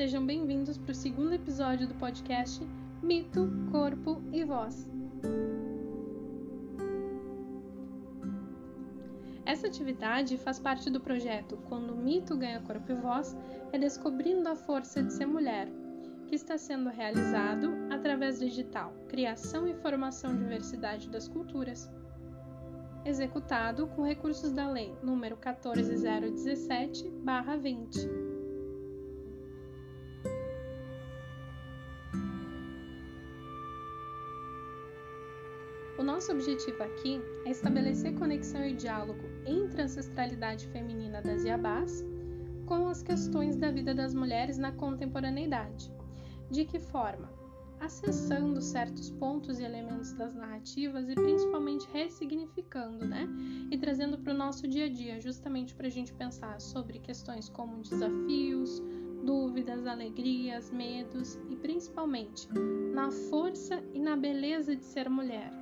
sejam bem-vindos para o segundo episódio do podcast Mito, Corpo e Voz. Essa atividade faz parte do projeto Quando o Mito Ganha Corpo e Voz, Redescobrindo a Força de Ser Mulher, que está sendo realizado através do digital Criação e Formação Diversidade das Culturas, executado com recursos da Lei nº 14017-20. Nosso objetivo aqui é estabelecer conexão e diálogo entre a ancestralidade feminina das Yabás com as questões da vida das mulheres na contemporaneidade. De que forma? Acessando certos pontos e elementos das narrativas e principalmente ressignificando, né? E trazendo para o nosso dia a dia, justamente para a gente pensar sobre questões como desafios, dúvidas, alegrias, medos e principalmente na força e na beleza de ser mulher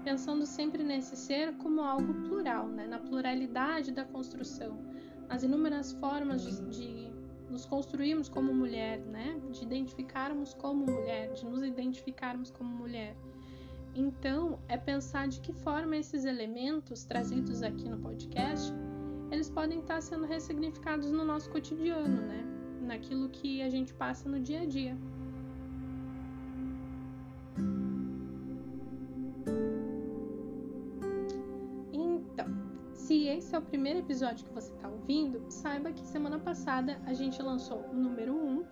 pensando sempre nesse ser como algo plural, né? na pluralidade da construção, nas inúmeras formas de, de nos construirmos como mulher, né? de identificarmos como mulher, de nos identificarmos como mulher. Então, é pensar de que forma esses elementos trazidos aqui no podcast, eles podem estar sendo ressignificados no nosso cotidiano, né? Naquilo que a gente passa no dia a dia. Esse é o primeiro episódio que você está ouvindo, saiba que semana passada a gente lançou o número 1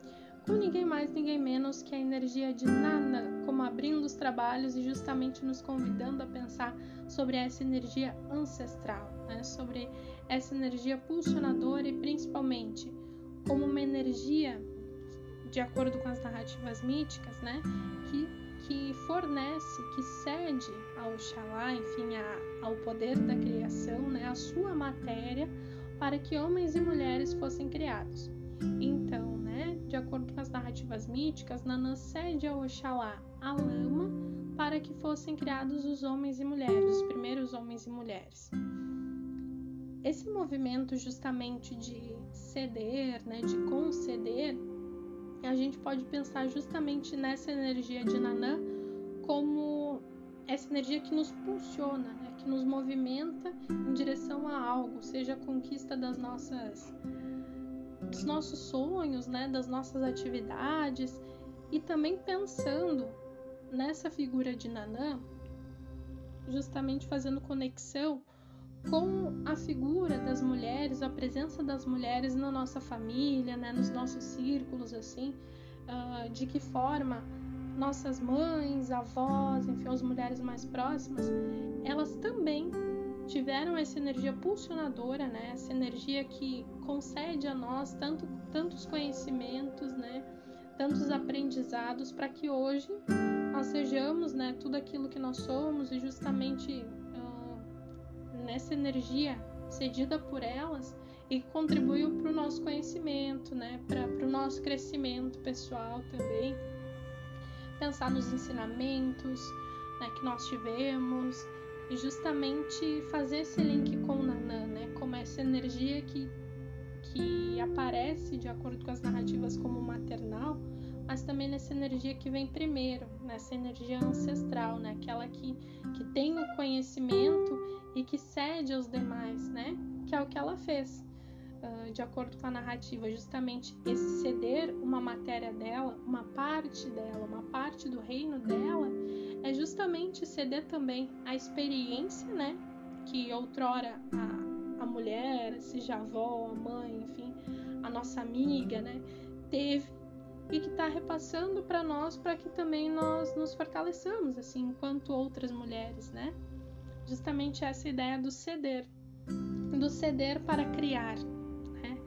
com ninguém mais, ninguém menos que a energia de Nana, como abrindo os trabalhos e justamente nos convidando a pensar sobre essa energia ancestral, né? sobre essa energia pulsionadora e principalmente como uma energia, de acordo com as narrativas míticas, né? que que fornece, que cede ao Oxalá, enfim, a, ao poder da criação, né, a sua matéria, para que homens e mulheres fossem criados. Então, né, de acordo com as narrativas míticas, Nanã cede ao Oxalá a lama para que fossem criados os homens e mulheres, os primeiros homens e mulheres. Esse movimento justamente de ceder, né, de conceder, a gente pode pensar justamente nessa energia de Nanã como essa energia que nos pulsiona, né? que nos movimenta em direção a algo, seja a conquista das nossas dos nossos sonhos, né, das nossas atividades e também pensando nessa figura de Nanã, justamente fazendo conexão com a figura das mulheres, a presença das mulheres na nossa família, né, nos nossos círculos, assim, uh, de que forma nossas mães, avós, enfim, as mulheres mais próximas, elas também tiveram essa energia pulsionadora, né, essa energia que concede a nós tanto, tantos conhecimentos, né, tantos aprendizados para que hoje nós sejamos, né, tudo aquilo que nós somos e justamente nessa energia cedida por elas e contribuiu para o nosso conhecimento, né? para o nosso crescimento pessoal também. Pensar nos ensinamentos né, que nós tivemos e justamente fazer esse link com o Nanã, né? como essa energia que, que aparece de acordo com as narrativas como maternal, mas também nessa energia que vem primeiro, nessa energia ancestral, né? aquela que, que tem o conhecimento e que cede aos demais, né? Que é o que ela fez. Uh, de acordo com a narrativa, justamente esse ceder uma matéria dela, uma parte dela, uma parte do reino dela, é justamente ceder também a experiência, né? Que outrora a, a mulher, seja a avó, a mãe, enfim, a nossa amiga, né? Teve e que está repassando para nós para que também nós nos fortaleçamos, assim, enquanto outras mulheres, né? Justamente essa ideia do ceder, do ceder para criar, né?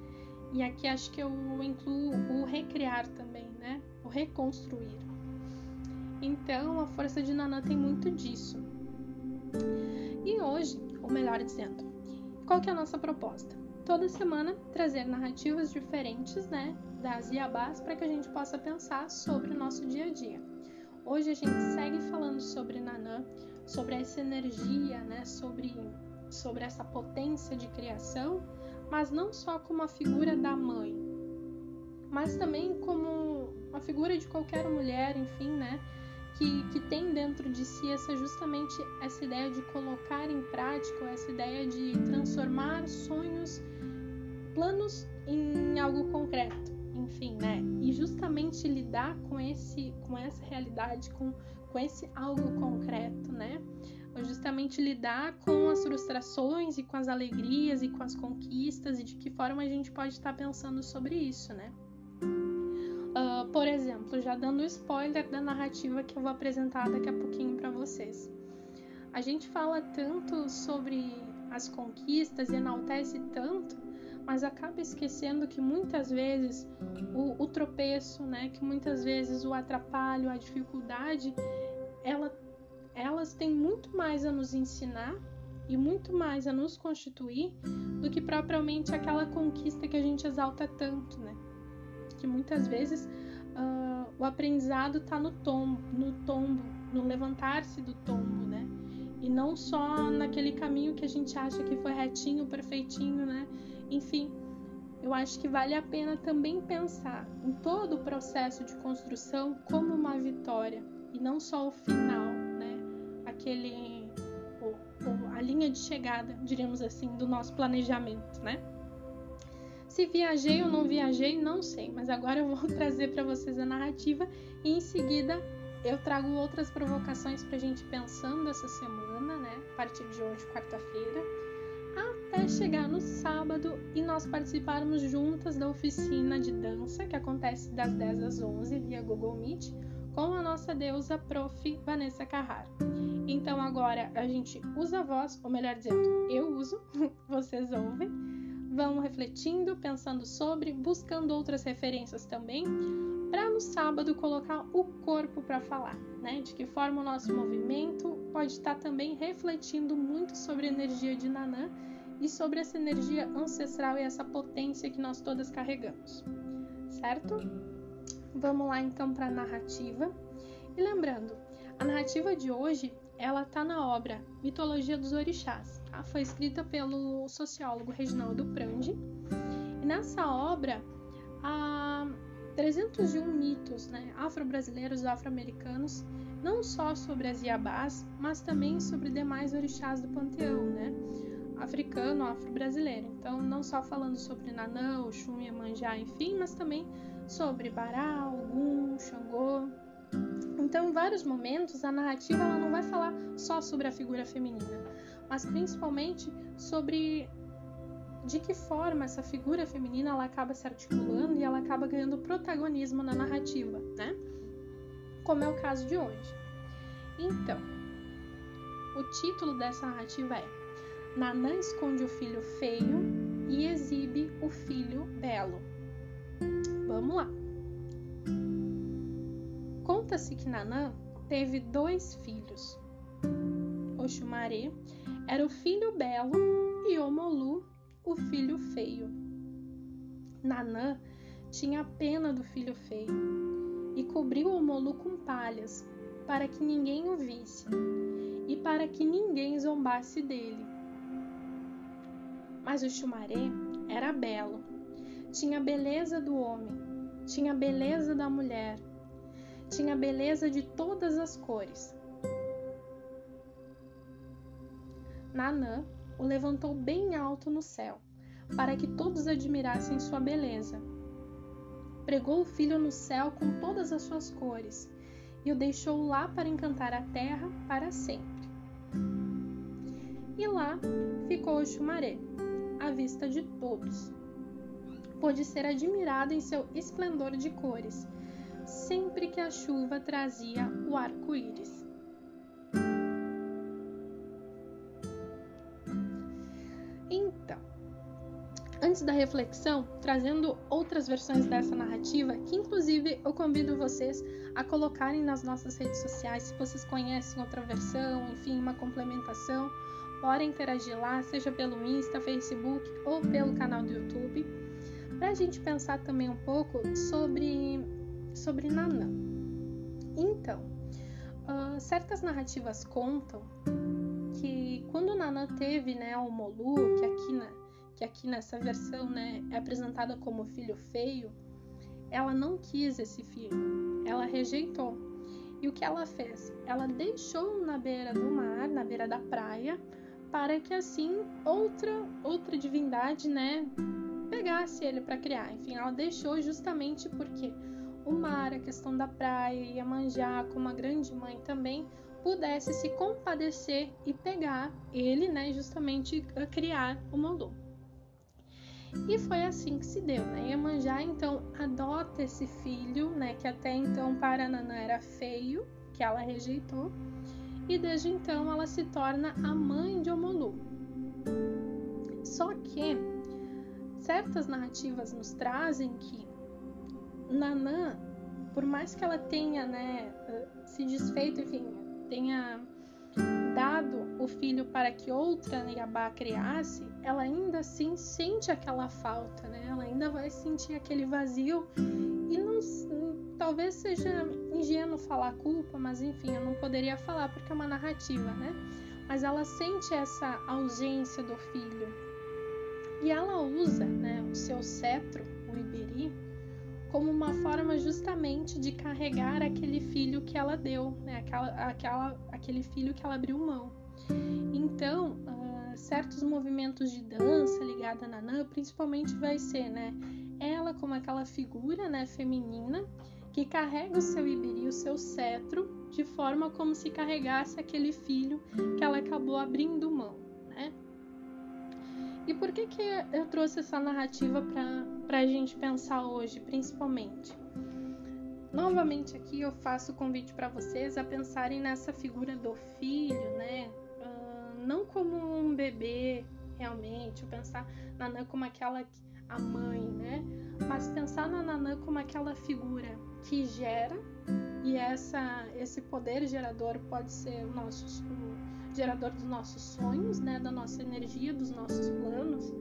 E aqui acho que eu incluo o recriar também, né? O reconstruir. Então, a força de Nanã tem muito disso. E hoje, ou melhor dizendo, qual que é a nossa proposta? Toda semana trazer narrativas diferentes, né, das Iabás para que a gente possa pensar sobre o nosso dia a dia. Hoje a gente segue falando sobre Nanã, sobre essa energia, né, sobre, sobre essa potência de criação, mas não só como a figura da mãe, mas também como a figura de qualquer mulher, enfim, né? Que, que tem dentro de si essa justamente essa ideia de colocar em prática, essa ideia de transformar sonhos, planos em algo concreto, enfim, né? E justamente lidar com esse, com essa realidade, com, com esse algo concreto, né? Justamente lidar com as frustrações e com as alegrias e com as conquistas e de que forma a gente pode estar pensando sobre isso, né? Uh, por exemplo, já dando spoiler da narrativa que eu vou apresentar daqui a pouquinho para vocês. A gente fala tanto sobre as conquistas e enaltece tanto, mas acaba esquecendo que muitas vezes o, o tropeço, né, que muitas vezes o atrapalho, a dificuldade, ela, elas têm muito mais a nos ensinar e muito mais a nos constituir do que propriamente aquela conquista que a gente exalta tanto, né? que muitas vezes uh, o aprendizado está no tombo, no tombo, no levantar-se do tombo, né? E não só naquele caminho que a gente acha que foi retinho, perfeitinho, né? Enfim, eu acho que vale a pena também pensar em todo o processo de construção como uma vitória e não só o final, né? Aquele a linha de chegada, diríamos assim, do nosso planejamento, né? Se viajei ou não viajei, não sei, mas agora eu vou trazer para vocês a narrativa e em seguida eu trago outras provocações para a gente pensando essa semana, né? A partir de hoje, quarta-feira, até chegar no sábado e nós participarmos juntas da oficina de dança que acontece das 10 às 11 via Google Meet com a nossa deusa prof. Vanessa Carraro. Então agora a gente usa a voz, ou melhor dizendo, eu uso, vocês ouvem vão refletindo, pensando sobre, buscando outras referências também, para no sábado colocar o corpo para falar, né? De que forma o nosso movimento pode estar também refletindo muito sobre a energia de Nanã e sobre essa energia ancestral e essa potência que nós todas carregamos, certo? Vamos lá então para a narrativa. E lembrando, a narrativa de hoje ela está na obra Mitologia dos Orixás, Tá? Foi escrita pelo sociólogo Reginaldo Prandi. E nessa obra há 301 mitos né, afro-brasileiros e afro-americanos, não só sobre as Iabás, mas também sobre demais orixás do panteão, né? Africano, afro-brasileiro. Então, não só falando sobre Nanã, Oxum, Iemanjá, enfim, mas também sobre Bará, Ogum, Xangô. Então, em vários momentos, a narrativa ela não vai falar só sobre a figura feminina, mas principalmente sobre de que forma essa figura feminina ela acaba se articulando e ela acaba ganhando protagonismo na narrativa, né? Como é o caso de hoje. Então, o título dessa narrativa é Nanã esconde o filho feio e exibe o filho belo. Vamos lá. Conta-se que Nanã teve dois filhos, Oxumaré era o filho belo e Omolu, o filho feio. Nanã tinha pena do filho feio e cobriu Omolu com palhas para que ninguém o visse e para que ninguém zombasse dele. Mas o Xumaré era belo, tinha a beleza do homem, tinha a beleza da mulher, tinha a beleza de todas as cores Nanã o levantou bem alto no céu, para que todos admirassem sua beleza. Pregou o filho no céu com todas as suas cores e o deixou lá para encantar a terra para sempre. E lá ficou o chumaré, à vista de todos. Pôde ser admirado em seu esplendor de cores, sempre que a chuva trazia o arco-íris. antes da reflexão, trazendo outras versões dessa narrativa, que inclusive eu convido vocês a colocarem nas nossas redes sociais, se vocês conhecem outra versão, enfim, uma complementação, podem interagir lá, seja pelo Insta, Facebook ou pelo canal do YouTube, para a gente pensar também um pouco sobre, sobre Nanã. Então, uh, certas narrativas contam que quando Nanã teve né, o Molu, que aqui na, que aqui nessa versão né, é apresentada como filho feio, ela não quis esse filho, ela rejeitou. E o que ela fez? Ela deixou na beira do mar, na beira da praia, para que assim outra outra divindade, né, pegasse ele para criar. Enfim, ela deixou justamente porque o mar, a questão da praia, Iemanjá, como a grande mãe também, pudesse se compadecer e pegar ele, né, justamente a criar o Molu. E foi assim que se deu, né? Iemanjá então adota esse filho, né, que até então para Nanã era feio, que ela rejeitou, e desde então ela se torna a mãe de Omolu. Só que certas narrativas nos trazem que Nanã, por mais que ela tenha, né, se desfeito, enfim, tenha dado o filho para que outra Yabá criasse, ela ainda assim sente aquela falta, né? Ela ainda vai sentir aquele vazio e não, talvez seja ingênuo falar culpa, mas enfim, eu não poderia falar porque é uma narrativa, né? Mas ela sente essa ausência do filho e ela usa, né, o seu cetro, o Iberi, como uma forma justamente de carregar aquele filho que ela deu, né? aquela, aquela, aquele filho que ela abriu mão. Então, uh, certos movimentos de dança ligada a Nanã, principalmente vai ser, né? Ela como aquela figura, né, feminina que carrega o seu ibiri, o seu cetro, de forma como se carregasse aquele filho que ela acabou abrindo mão, né? E por que, que eu trouxe essa narrativa para a gente pensar hoje, principalmente? Novamente aqui eu faço o convite para vocês a pensarem nessa figura do filho, né? Uh, não como um bebê realmente, pensar na Nanã como aquela a mãe, né? Mas pensar na Nanã como aquela figura que gera e essa esse poder gerador pode ser o nosso gerador dos nossos sonhos, né, da nossa energia, dos nossos planos.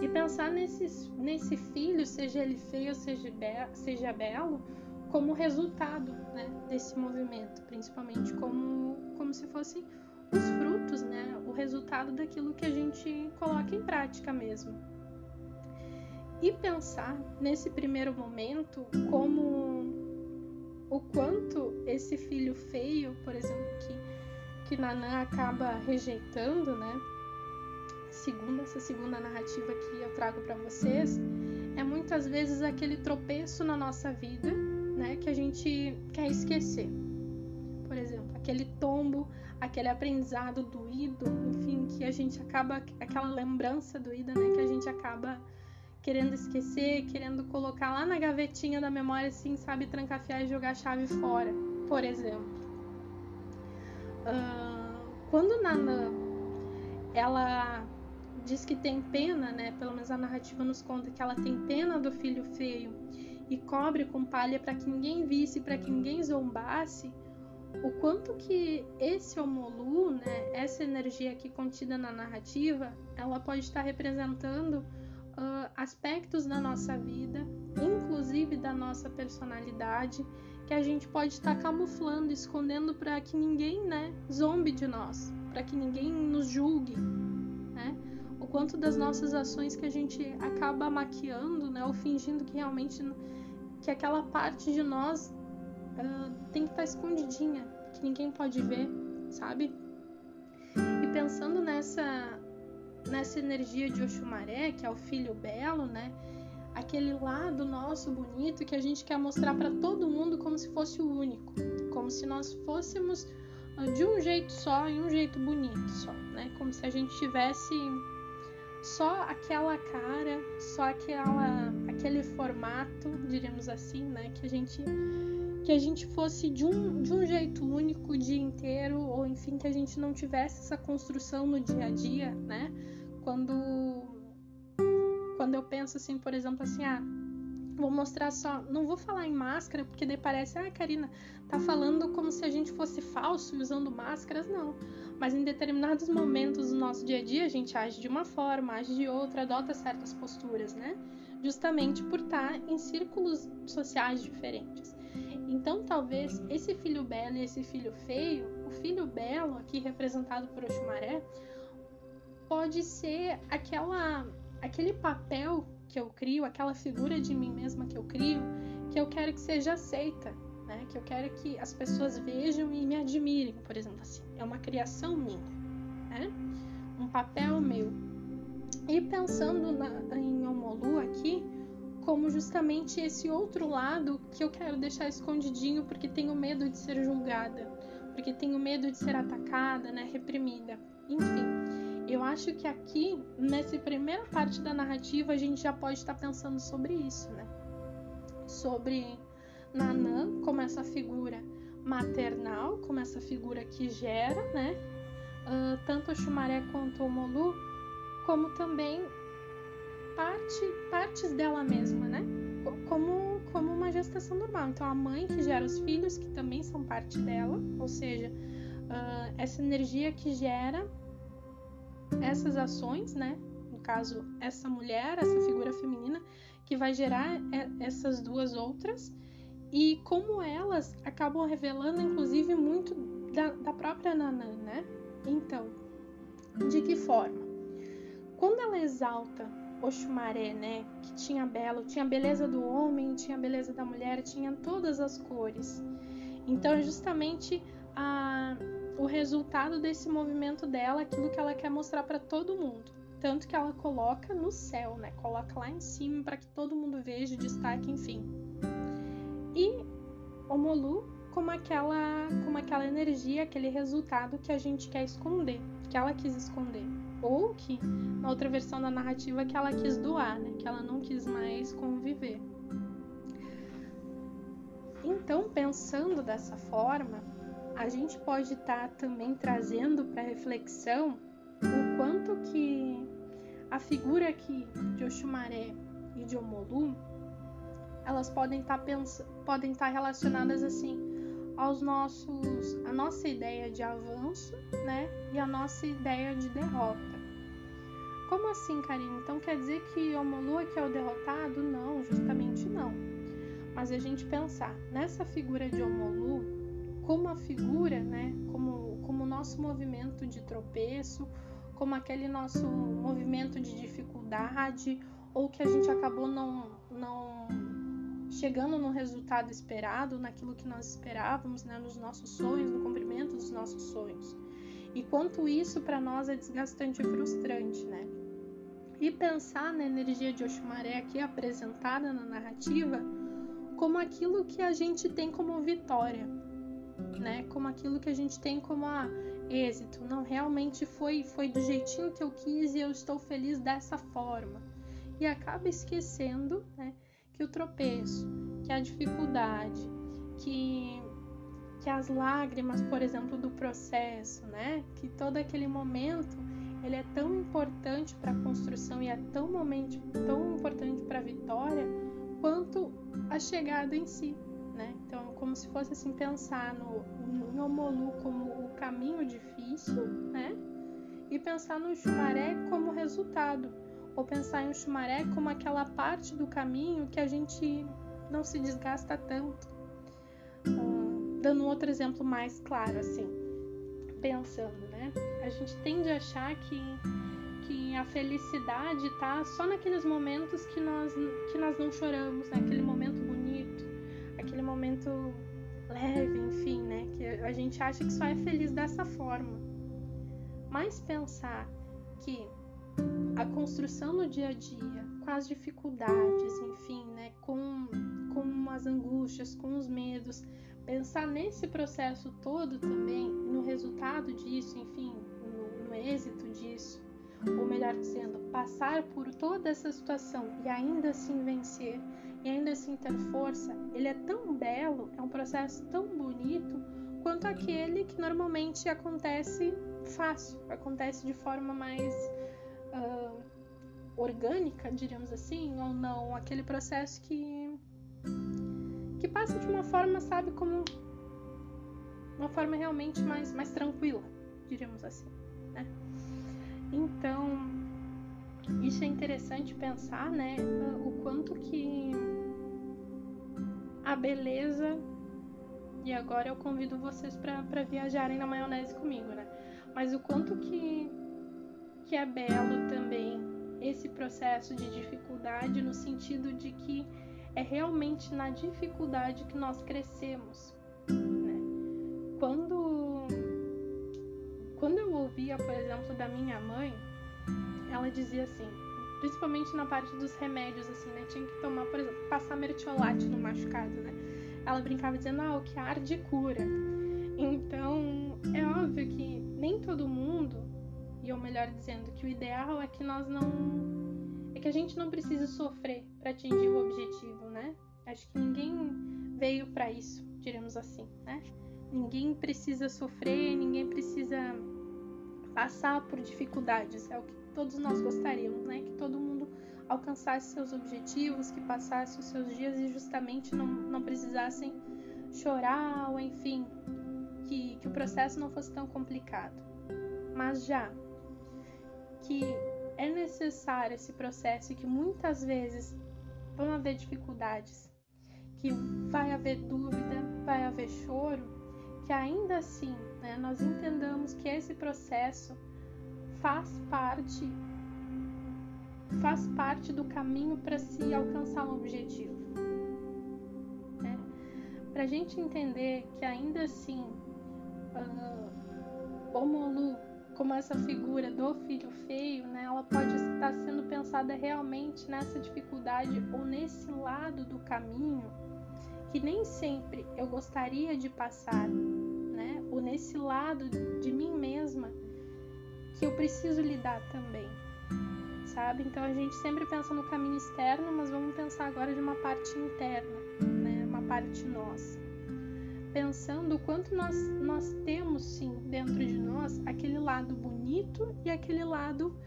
E pensar nesse, nesse filho, seja ele feio, seja, be seja belo, como resultado né, desse movimento, principalmente como, como se fossem os frutos, né, o resultado daquilo que a gente coloca em prática mesmo. E pensar nesse primeiro momento como o quanto esse filho feio, por exemplo, que que Nanã acaba rejeitando, né? Segundo essa segunda narrativa que eu trago para vocês, é muitas vezes aquele tropeço na nossa vida, né, que a gente quer esquecer. Por exemplo, aquele tombo, aquele aprendizado doído, enfim, que a gente acaba aquela lembrança doída, né, que a gente acaba querendo esquecer, querendo colocar lá na gavetinha da memória, assim, sabe, trancafiar e jogar a chave fora, por exemplo. Uh, quando Nanã ela diz que tem pena, né? Pelo menos a narrativa nos conta que ela tem pena do filho feio e cobre com palha para que ninguém visse, para que ninguém zombasse. O quanto que esse Omolu, né, essa energia aqui contida na narrativa, ela pode estar representando uh, aspectos da nossa vida, inclusive da nossa personalidade, que a gente pode estar tá camuflando, escondendo para que ninguém, né, zombe de nós, para que ninguém nos julgue, né? O quanto das nossas ações que a gente acaba maquiando, né, ou fingindo que realmente que aquela parte de nós uh, tem que estar tá escondidinha, que ninguém pode ver, sabe? E pensando nessa nessa energia de Oxumaré, que é o filho belo, né? aquele lado nosso bonito que a gente quer mostrar para todo mundo como se fosse o único, como se nós fôssemos ah, de um jeito só e um jeito bonito só, né? Como se a gente tivesse só aquela cara, só aquela aquele formato, diríamos assim, né, que a gente que a gente fosse de um, de um jeito único o dia inteiro, ou enfim, que a gente não tivesse essa construção no dia a dia, né? Quando quando eu penso assim, por exemplo, assim, ah, vou mostrar só, não vou falar em máscara, porque daí parece, ah, Karina, tá falando como se a gente fosse falso usando máscaras, não. Mas em determinados momentos do nosso dia a dia, a gente age de uma forma, age de outra, adota certas posturas, né? Justamente por estar em círculos sociais diferentes. Então, talvez esse filho belo e esse filho feio, o filho belo, aqui representado por Oxumaré, pode ser aquela aquele papel que eu crio, aquela figura de mim mesma que eu crio, que eu quero que seja aceita, né? Que eu quero que as pessoas vejam e me admirem, por exemplo, assim. É uma criação minha, né? Um papel meu. E pensando na, em Omolu aqui, como justamente esse outro lado que eu quero deixar escondidinho porque tenho medo de ser julgada, porque tenho medo de ser atacada, né, reprimida. Enfim, eu acho que aqui, nessa primeira parte da narrativa, a gente já pode estar pensando sobre isso, né? Sobre Nanã como essa figura maternal, como essa figura que gera, né? Uh, tanto o Xumaré quanto o Molu, como também parte, partes dela mesma, né? Como, como uma gestação normal. Então, a mãe que gera os filhos, que também são parte dela, ou seja, uh, essa energia que gera essas ações, né? No caso, essa mulher, essa figura feminina, que vai gerar essas duas outras, e como elas acabam revelando, inclusive, muito da, da própria Nanã, né? Então, de que forma? Quando ela exalta Oxumaré, né? Que tinha belo, tinha a beleza do homem, tinha a beleza da mulher, tinha todas as cores. Então, justamente a, o resultado desse movimento dela, aquilo que ela quer mostrar para todo mundo. Tanto que ela coloca no céu, né? Coloca lá em cima para que todo mundo veja, destaque, enfim. E Omolu como aquela, como aquela energia, aquele resultado que a gente quer esconder, que ela quis esconder ou que na outra versão da narrativa que ela quis doar, né? Que ela não quis mais conviver. Então, pensando dessa forma, a gente pode estar tá também trazendo para reflexão o quanto que a figura aqui de Oxumaré e de Omolu, elas podem estar tá podem estar tá relacionadas assim aos nossos a nossa ideia de avanço, né? E a nossa ideia de derrota. Como assim, Karine? Então quer dizer que Omolu que é o derrotado? Não, justamente não. Mas a gente pensar nessa figura de Omolu como a figura, né, como como o nosso movimento de tropeço, como aquele nosso movimento de dificuldade ou que a gente acabou não não chegando no resultado esperado, naquilo que nós esperávamos, né, nos nossos sonhos, no cumprimento dos nossos sonhos. E quanto isso para nós é desgastante e frustrante, né? E pensar na energia de Oxumaré aqui apresentada na narrativa como aquilo que a gente tem como vitória, né? Como aquilo que a gente tem como a ah, êxito. Não, realmente foi foi do jeitinho que eu quis e eu estou feliz dessa forma. E acaba esquecendo, né, que o tropeço, que a dificuldade, que que as lágrimas, por exemplo, do processo, né? Que todo aquele momento ele é tão importante para a construção e é tão momento tão importante para a vitória quanto a chegada em si, né? Então, como se fosse assim pensar no, no como o caminho difícil, né? E pensar no Xumaré como resultado, ou pensar em Xumaré como aquela parte do caminho que a gente não se desgasta tanto dando um outro exemplo mais claro, assim, pensando? A gente tende a achar que, que a felicidade tá só naqueles momentos que nós, que nós não choramos, né? aquele momento bonito, aquele momento leve, enfim, né? Que a gente acha que só é feliz dessa forma. Mas pensar que a construção no dia a dia, com as dificuldades, enfim, né, com, com as angústias, com os medos, pensar nesse processo todo também, no resultado disso, enfim, êxito disso, ou melhor dizendo, passar por toda essa situação e ainda assim vencer, e ainda assim ter força, ele é tão belo, é um processo tão bonito quanto aquele que normalmente acontece fácil, acontece de forma mais uh, orgânica, diríamos assim, ou não, aquele processo que que passa de uma forma, sabe, como uma forma realmente mais, mais tranquila, diríamos assim? Então, isso é interessante pensar, né, o quanto que a beleza e agora eu convido vocês para viajarem na maionese comigo, né? Mas o quanto que que é belo também esse processo de dificuldade no sentido de que é realmente na dificuldade que nós crescemos. Ela dizia assim, principalmente na parte dos remédios, assim, né? Tinha que tomar, por exemplo, passar mertiolate no machucado, né? Ela brincava dizendo, ah, o que arde cura. Então, é óbvio que nem todo mundo, e ou melhor dizendo, que o ideal é que nós não é que a gente não precisa sofrer para atingir o objetivo, né? Acho que ninguém veio para isso, diremos assim, né? Ninguém precisa sofrer, ninguém precisa passar por dificuldades. É o que todos nós gostaríamos, né? Que todo mundo alcançasse seus objetivos, que passasse os seus dias e justamente não, não precisassem chorar ou enfim, que, que o processo não fosse tão complicado. Mas já que é necessário esse processo e que muitas vezes vão haver dificuldades, que vai haver dúvida, vai haver choro, que ainda assim né, nós entendamos que esse processo faz parte faz parte do caminho para se alcançar um objetivo. Né? Para a gente entender que ainda assim uh, Omolu como essa figura do filho feio, né, ela pode estar sendo pensada realmente nessa dificuldade ou nesse lado do caminho que nem sempre eu gostaria de passar, né, ou nesse lado de mim mesma que eu preciso lidar também, sabe? Então a gente sempre pensa no caminho externo, mas vamos pensar agora de uma parte interna, né, uma parte nossa pensando o quanto nós, nós temos sim dentro de nós aquele lado bonito e aquele lado,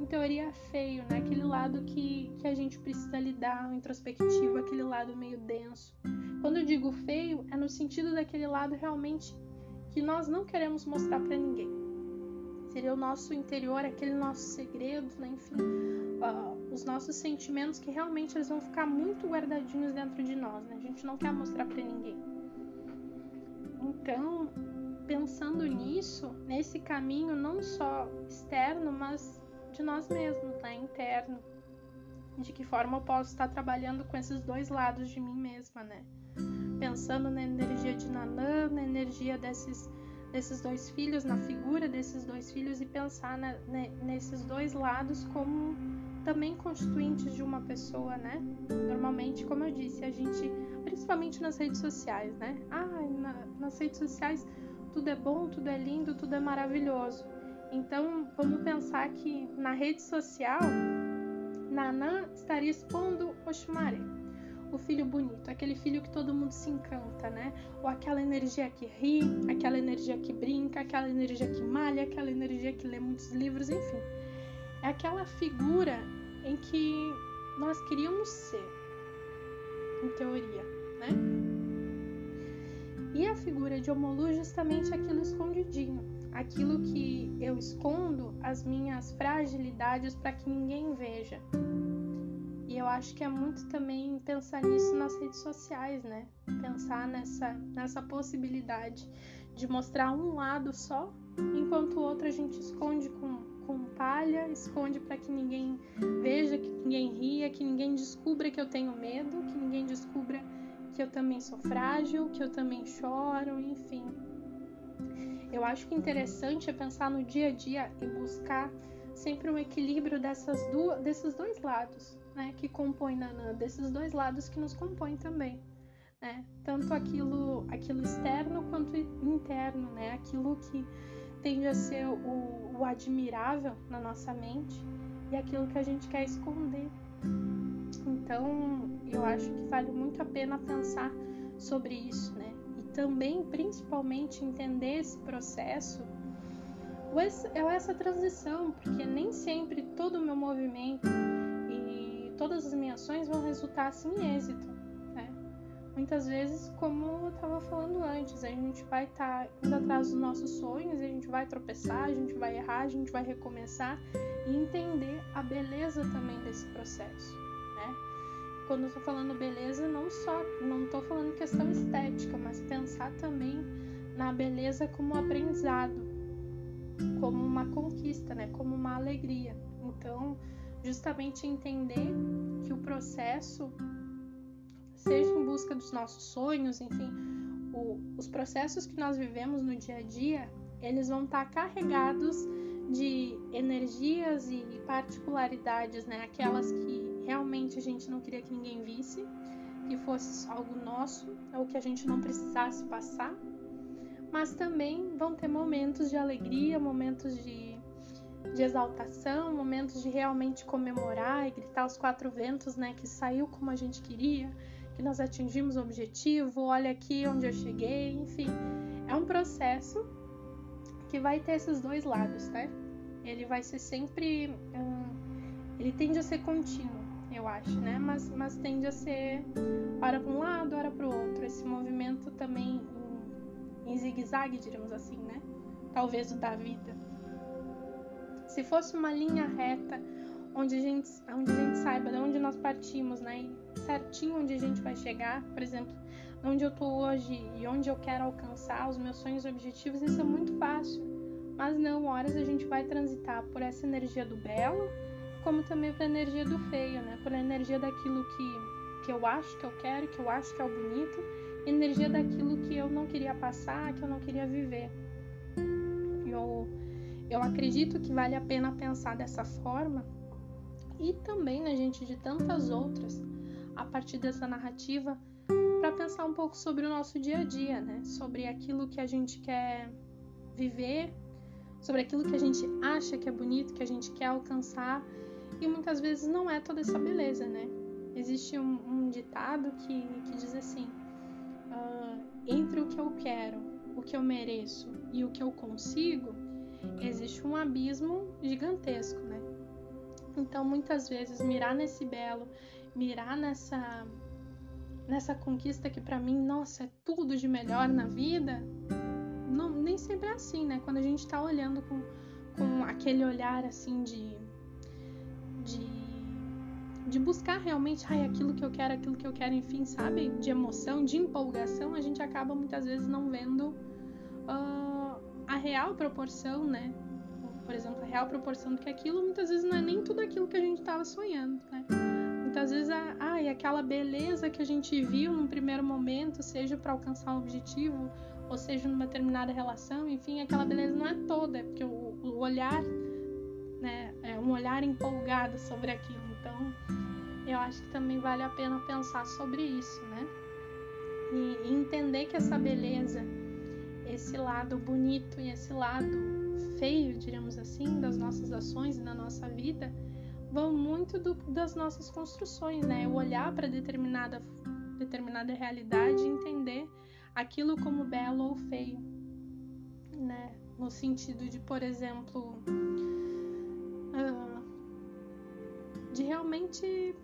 em teoria, feio, né? Aquele lado que, que a gente precisa lidar, introspectivo, aquele lado meio denso. Quando eu digo feio, é no sentido daquele lado realmente que nós não queremos mostrar para ninguém. Seria o nosso interior, aquele nosso segredo, né? enfim, uh, os nossos sentimentos que realmente eles vão ficar muito guardadinhos dentro de nós, né? A gente não quer mostrar para ninguém. Então, pensando nisso, nesse caminho não só externo, mas de nós mesmos, né, interno. De que forma eu posso estar trabalhando com esses dois lados de mim mesma, né? Pensando na energia de Nanã, na energia desses, desses dois filhos, na figura desses dois filhos e pensar na, nesses dois lados como também constituintes de uma pessoa, né? Normalmente, como eu disse, a gente, principalmente nas redes sociais, né? Ah, na, nas redes sociais tudo é bom, tudo é lindo, tudo é maravilhoso. Então, vamos pensar que na rede social, Nanã estaria expondo Oxumaré, o filho bonito, aquele filho que todo mundo se encanta, né? Ou aquela energia que ri, aquela energia que brinca, aquela energia que malha, aquela energia que lê muitos livros, enfim é aquela figura em que nós queríamos ser, em teoria, né? E a figura de Omolu é justamente aquilo escondidinho, aquilo que eu escondo as minhas fragilidades para que ninguém veja. Eu acho que é muito também pensar nisso nas redes sociais, né? Pensar nessa, nessa possibilidade de mostrar um lado só, enquanto o outro a gente esconde com com palha, esconde para que ninguém veja, que ninguém ria, que ninguém descubra que eu tenho medo, que ninguém descubra que eu também sou frágil, que eu também choro, enfim. Eu acho que interessante é pensar no dia a dia e buscar sempre um equilíbrio dessas duas, desses dois lados, né, que compõem Nanã, desses dois lados que nos compõem também, né? Tanto aquilo, aquilo externo quanto interno, né? Aquilo que tende a ser o, o admirável na nossa mente e aquilo que a gente quer esconder. Então, eu acho que vale muito a pena pensar sobre isso, né? E também, principalmente, entender esse processo ou essa transição, porque nem sempre todo o meu movimento todas as minhas ações vão resultar assim em êxito muitas vezes, como eu estava falando antes, a gente vai estar tá indo atrás dos nossos sonhos, a gente vai tropeçar, a gente vai errar, a gente vai recomeçar e entender a beleza também desse processo, né? Quando eu estou falando beleza, não só, não estou falando questão estética, mas pensar também na beleza como aprendizado, como uma conquista, né? Como uma alegria. Então, justamente entender que o processo seja em busca dos nossos sonhos, enfim, o, os processos que nós vivemos no dia a dia, eles vão estar tá carregados de energias e particularidades, né? Aquelas que realmente a gente não queria que ninguém visse, que fosse algo nosso, ou que a gente não precisasse passar. Mas também vão ter momentos de alegria, momentos de, de exaltação, momentos de realmente comemorar e gritar os quatro ventos, né? Que saiu como a gente queria, que nós atingimos o objetivo, olha aqui onde eu cheguei, enfim. É um processo que vai ter esses dois lados, né? Ele vai ser sempre. Uh, ele tende a ser contínuo, eu acho, né? Mas, mas tende a ser hora para um lado, hora para o outro. Esse movimento também em, em zigue-zague, diríamos assim, né? Talvez o da vida. Se fosse uma linha reta, onde a gente, onde a gente saiba de onde nós partimos, né? E certinho onde a gente vai chegar, por exemplo, onde eu tô hoje e onde eu quero alcançar os meus sonhos e objetivos, isso é muito fácil. Mas não, horas a gente vai transitar por essa energia do belo, como também por energia do feio, né? Por energia daquilo que, que eu acho que eu quero, que eu acho que é o bonito, energia daquilo que eu não queria passar, que eu não queria viver. Eu, eu acredito que vale a pena pensar dessa forma e também na gente de tantas outras a partir dessa narrativa para pensar um pouco sobre o nosso dia a dia, né? Sobre aquilo que a gente quer viver, sobre aquilo que a gente acha que é bonito, que a gente quer alcançar, e muitas vezes não é toda essa beleza, né? Existe um, um ditado que, que diz assim: uh, entre o que eu quero, o que eu mereço e o que eu consigo, existe um abismo gigantesco, né? Então, muitas vezes, mirar nesse belo, mirar nessa nessa conquista que para mim, nossa, é tudo de melhor na vida, não, nem sempre é assim, né? Quando a gente tá olhando com, com aquele olhar assim de, de, de buscar realmente, ai, aquilo que eu quero, aquilo que eu quero, enfim, sabe? De emoção, de empolgação, a gente acaba muitas vezes não vendo uh, a real proporção, né? Por exemplo, a real proporção do que aquilo muitas vezes não é nem tudo aquilo que a gente estava sonhando, né? Muitas vezes, ai, aquela beleza que a gente viu num primeiro momento, seja para alcançar um objetivo, ou seja numa determinada relação, enfim, aquela beleza não é toda, é porque o, o olhar, né, é um olhar empolgado sobre aquilo. Então, eu acho que também vale a pena pensar sobre isso, né? E, e entender que essa beleza, esse lado bonito e esse lado feio, diríamos assim, das nossas ações e da nossa vida, vão muito do, das nossas construções, né? O olhar para determinada determinada realidade e entender aquilo como belo ou feio, né? No sentido de, por exemplo, uh, de realmente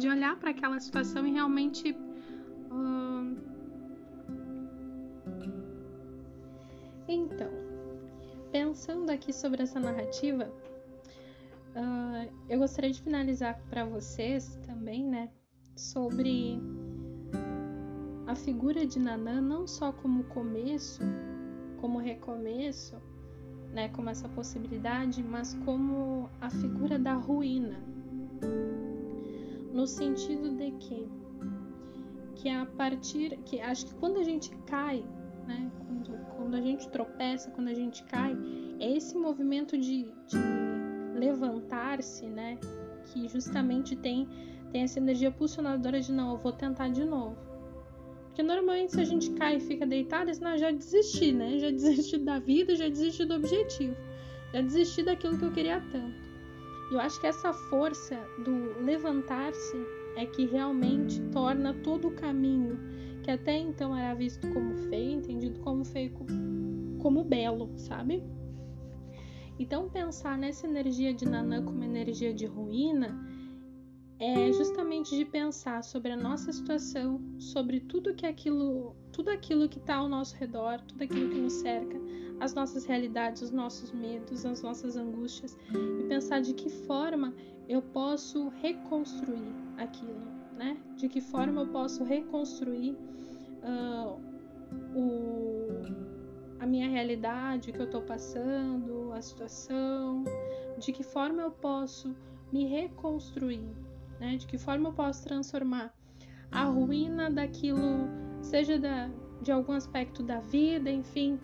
de olhar para aquela situação e realmente então pensando aqui sobre essa narrativa Uh, eu gostaria de finalizar para vocês também, né, sobre a figura de Nanã não só como começo, como recomeço, né, como essa possibilidade, mas como a figura da ruína, no sentido de que que a partir que acho que quando a gente cai, né, quando, quando a gente tropeça, quando a gente cai, é esse movimento de, de levantar-se, né? Que justamente tem, tem essa energia pulsionadora de não, eu vou tentar de novo. Porque normalmente se a gente cai e fica deitado, senão já desisti, né? Já desisti da vida, já desisti do objetivo. Já desisti daquilo que eu queria tanto. Eu acho que essa força do levantar-se é que realmente torna todo o caminho que até então era visto como feio, entendido como feio, como belo, sabe? Então, pensar nessa energia de Nanã como energia de ruína é justamente de pensar sobre a nossa situação, sobre tudo que aquilo, tudo aquilo que está ao nosso redor, tudo aquilo que nos cerca, as nossas realidades, os nossos medos, as nossas angústias e pensar de que forma eu posso reconstruir aquilo, né? De que forma eu posso reconstruir uh, o a minha realidade, o que eu estou passando, a situação, de que forma eu posso me reconstruir, né? De que forma eu posso transformar a ruína daquilo, seja da, de algum aspecto da vida, enfim,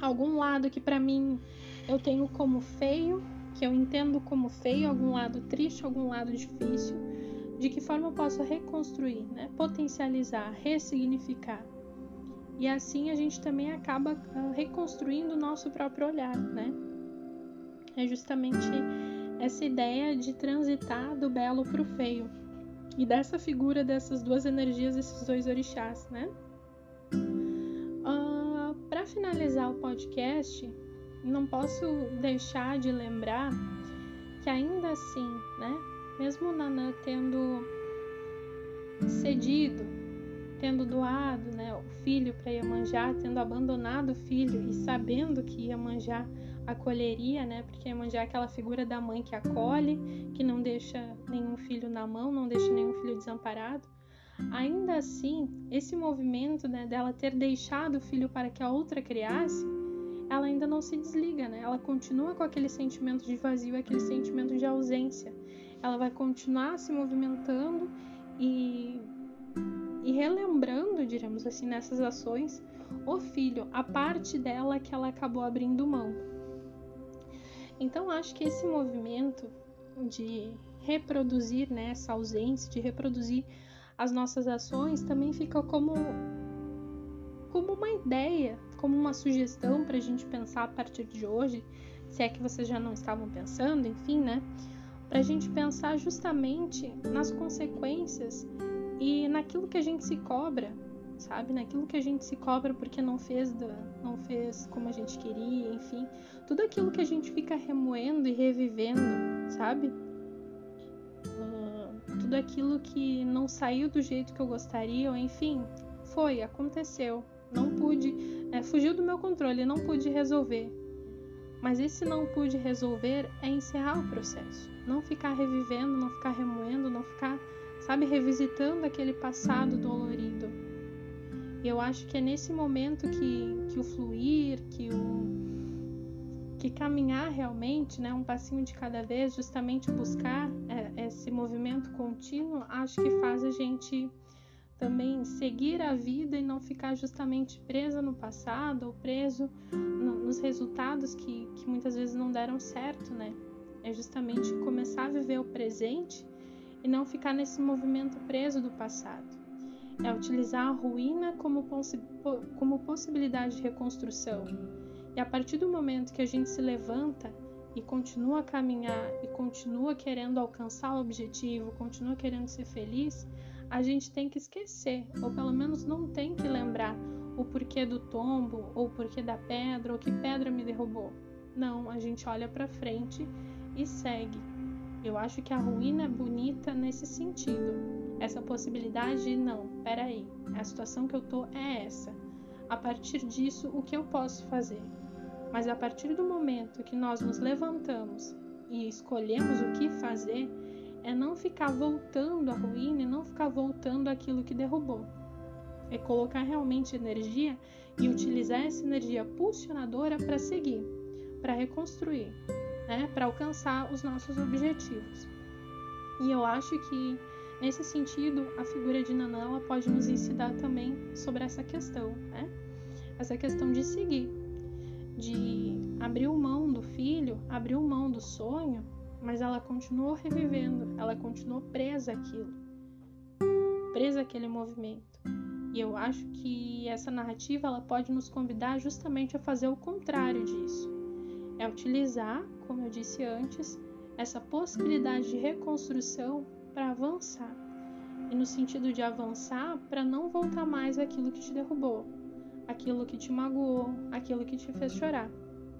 algum lado que para mim eu tenho como feio, que eu entendo como feio, algum lado triste, algum lado difícil, de que forma eu posso reconstruir, né? potencializar, ressignificar. E assim a gente também acaba uh, reconstruindo o nosso próprio olhar, né? É justamente essa ideia de transitar do belo para o feio. E dessa figura dessas duas energias, desses dois orixás, né? Para finalizar o podcast, não posso deixar de lembrar que ainda assim, né? Mesmo Nanã tendo cedido, tendo doado, né, o filho para Iemanjá, tendo abandonado o filho e sabendo que Iemanjá acolheria, né? Porque Iemanjá é aquela figura da mãe que acolhe, que não deixa nenhum filho na mão, não deixa nenhum filho desamparado. Ainda assim, esse movimento né, dela ter deixado o filho para que a outra criasse, ela ainda não se desliga, né? Ela continua com aquele sentimento de vazio, aquele sentimento de ausência ela vai continuar se movimentando e, e relembrando, diremos assim, nessas ações, o filho, a parte dela que ela acabou abrindo mão. Então, acho que esse movimento de reproduzir né, essa ausência, de reproduzir as nossas ações, também fica como, como uma ideia, como uma sugestão para a gente pensar a partir de hoje, se é que vocês já não estavam pensando, enfim, né? para a gente pensar justamente nas consequências e naquilo que a gente se cobra, sabe? Naquilo que a gente se cobra porque não fez, da, não fez como a gente queria, enfim, tudo aquilo que a gente fica remoendo e revivendo, sabe? Tudo aquilo que não saiu do jeito que eu gostaria, ou enfim, foi, aconteceu, não pude, é, fugiu do meu controle, não pude resolver. Mas esse não pude resolver é encerrar o processo. Não ficar revivendo, não ficar remoendo, não ficar, sabe, revisitando aquele passado dolorido. Eu acho que é nesse momento que, que o fluir, que o que caminhar realmente, né, um passinho de cada vez, justamente buscar é, esse movimento contínuo, acho que faz a gente também seguir a vida e não ficar justamente presa no passado ou preso no, nos resultados que, que muitas vezes não deram certo, né? É justamente começar a viver o presente e não ficar nesse movimento preso do passado. É utilizar a ruína como, possi como possibilidade de reconstrução. E a partir do momento que a gente se levanta e continua a caminhar e continua querendo alcançar o objetivo, continua querendo ser feliz, a gente tem que esquecer, ou pelo menos não tem que lembrar o porquê do tombo, ou o porquê da pedra, ou que pedra me derrubou. Não, a gente olha para frente e segue. Eu acho que a ruína é bonita nesse sentido. Essa possibilidade de não, peraí, a situação que eu tô é essa. A partir disso, o que eu posso fazer? Mas a partir do momento que nós nos levantamos e escolhemos o que fazer, é não ficar voltando à ruína e não ficar voltando aquilo que derrubou. É colocar realmente energia e utilizar essa energia pulsionadora para seguir, para reconstruir, né? para alcançar os nossos objetivos. E eu acho que nesse sentido a figura de Nanã pode nos ensinar também sobre essa questão, né? essa questão de seguir, de abrir mão do filho, abrir mão do sonho mas ela continuou revivendo, ela continuou presa àquilo, presa àquele movimento. E eu acho que essa narrativa ela pode nos convidar justamente a fazer o contrário disso. É utilizar, como eu disse antes, essa possibilidade de reconstrução para avançar. E no sentido de avançar para não voltar mais àquilo que te derrubou, aquilo que te magoou, aquilo que te fez chorar,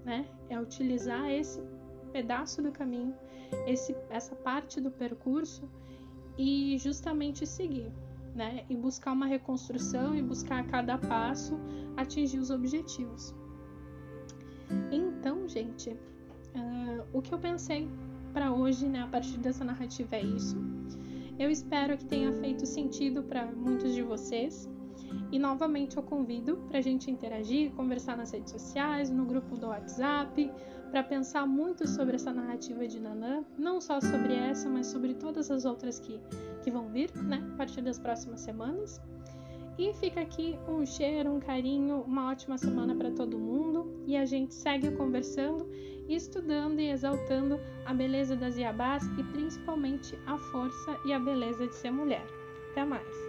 né? É utilizar esse pedaço do caminho, esse, essa parte do percurso e justamente seguir, né? E buscar uma reconstrução e buscar a cada passo atingir os objetivos. Então, gente, uh, o que eu pensei para hoje, né, a partir dessa narrativa é isso. Eu espero que tenha feito sentido para muitos de vocês. E novamente eu convido para a gente interagir, conversar nas redes sociais, no grupo do WhatsApp, para pensar muito sobre essa narrativa de Nanã, não só sobre essa, mas sobre todas as outras que, que vão vir, né, a partir das próximas semanas. E fica aqui um cheiro, um carinho, uma ótima semana para todo mundo e a gente segue conversando, estudando e exaltando a beleza das Iabás e principalmente a força e a beleza de ser mulher. Até mais!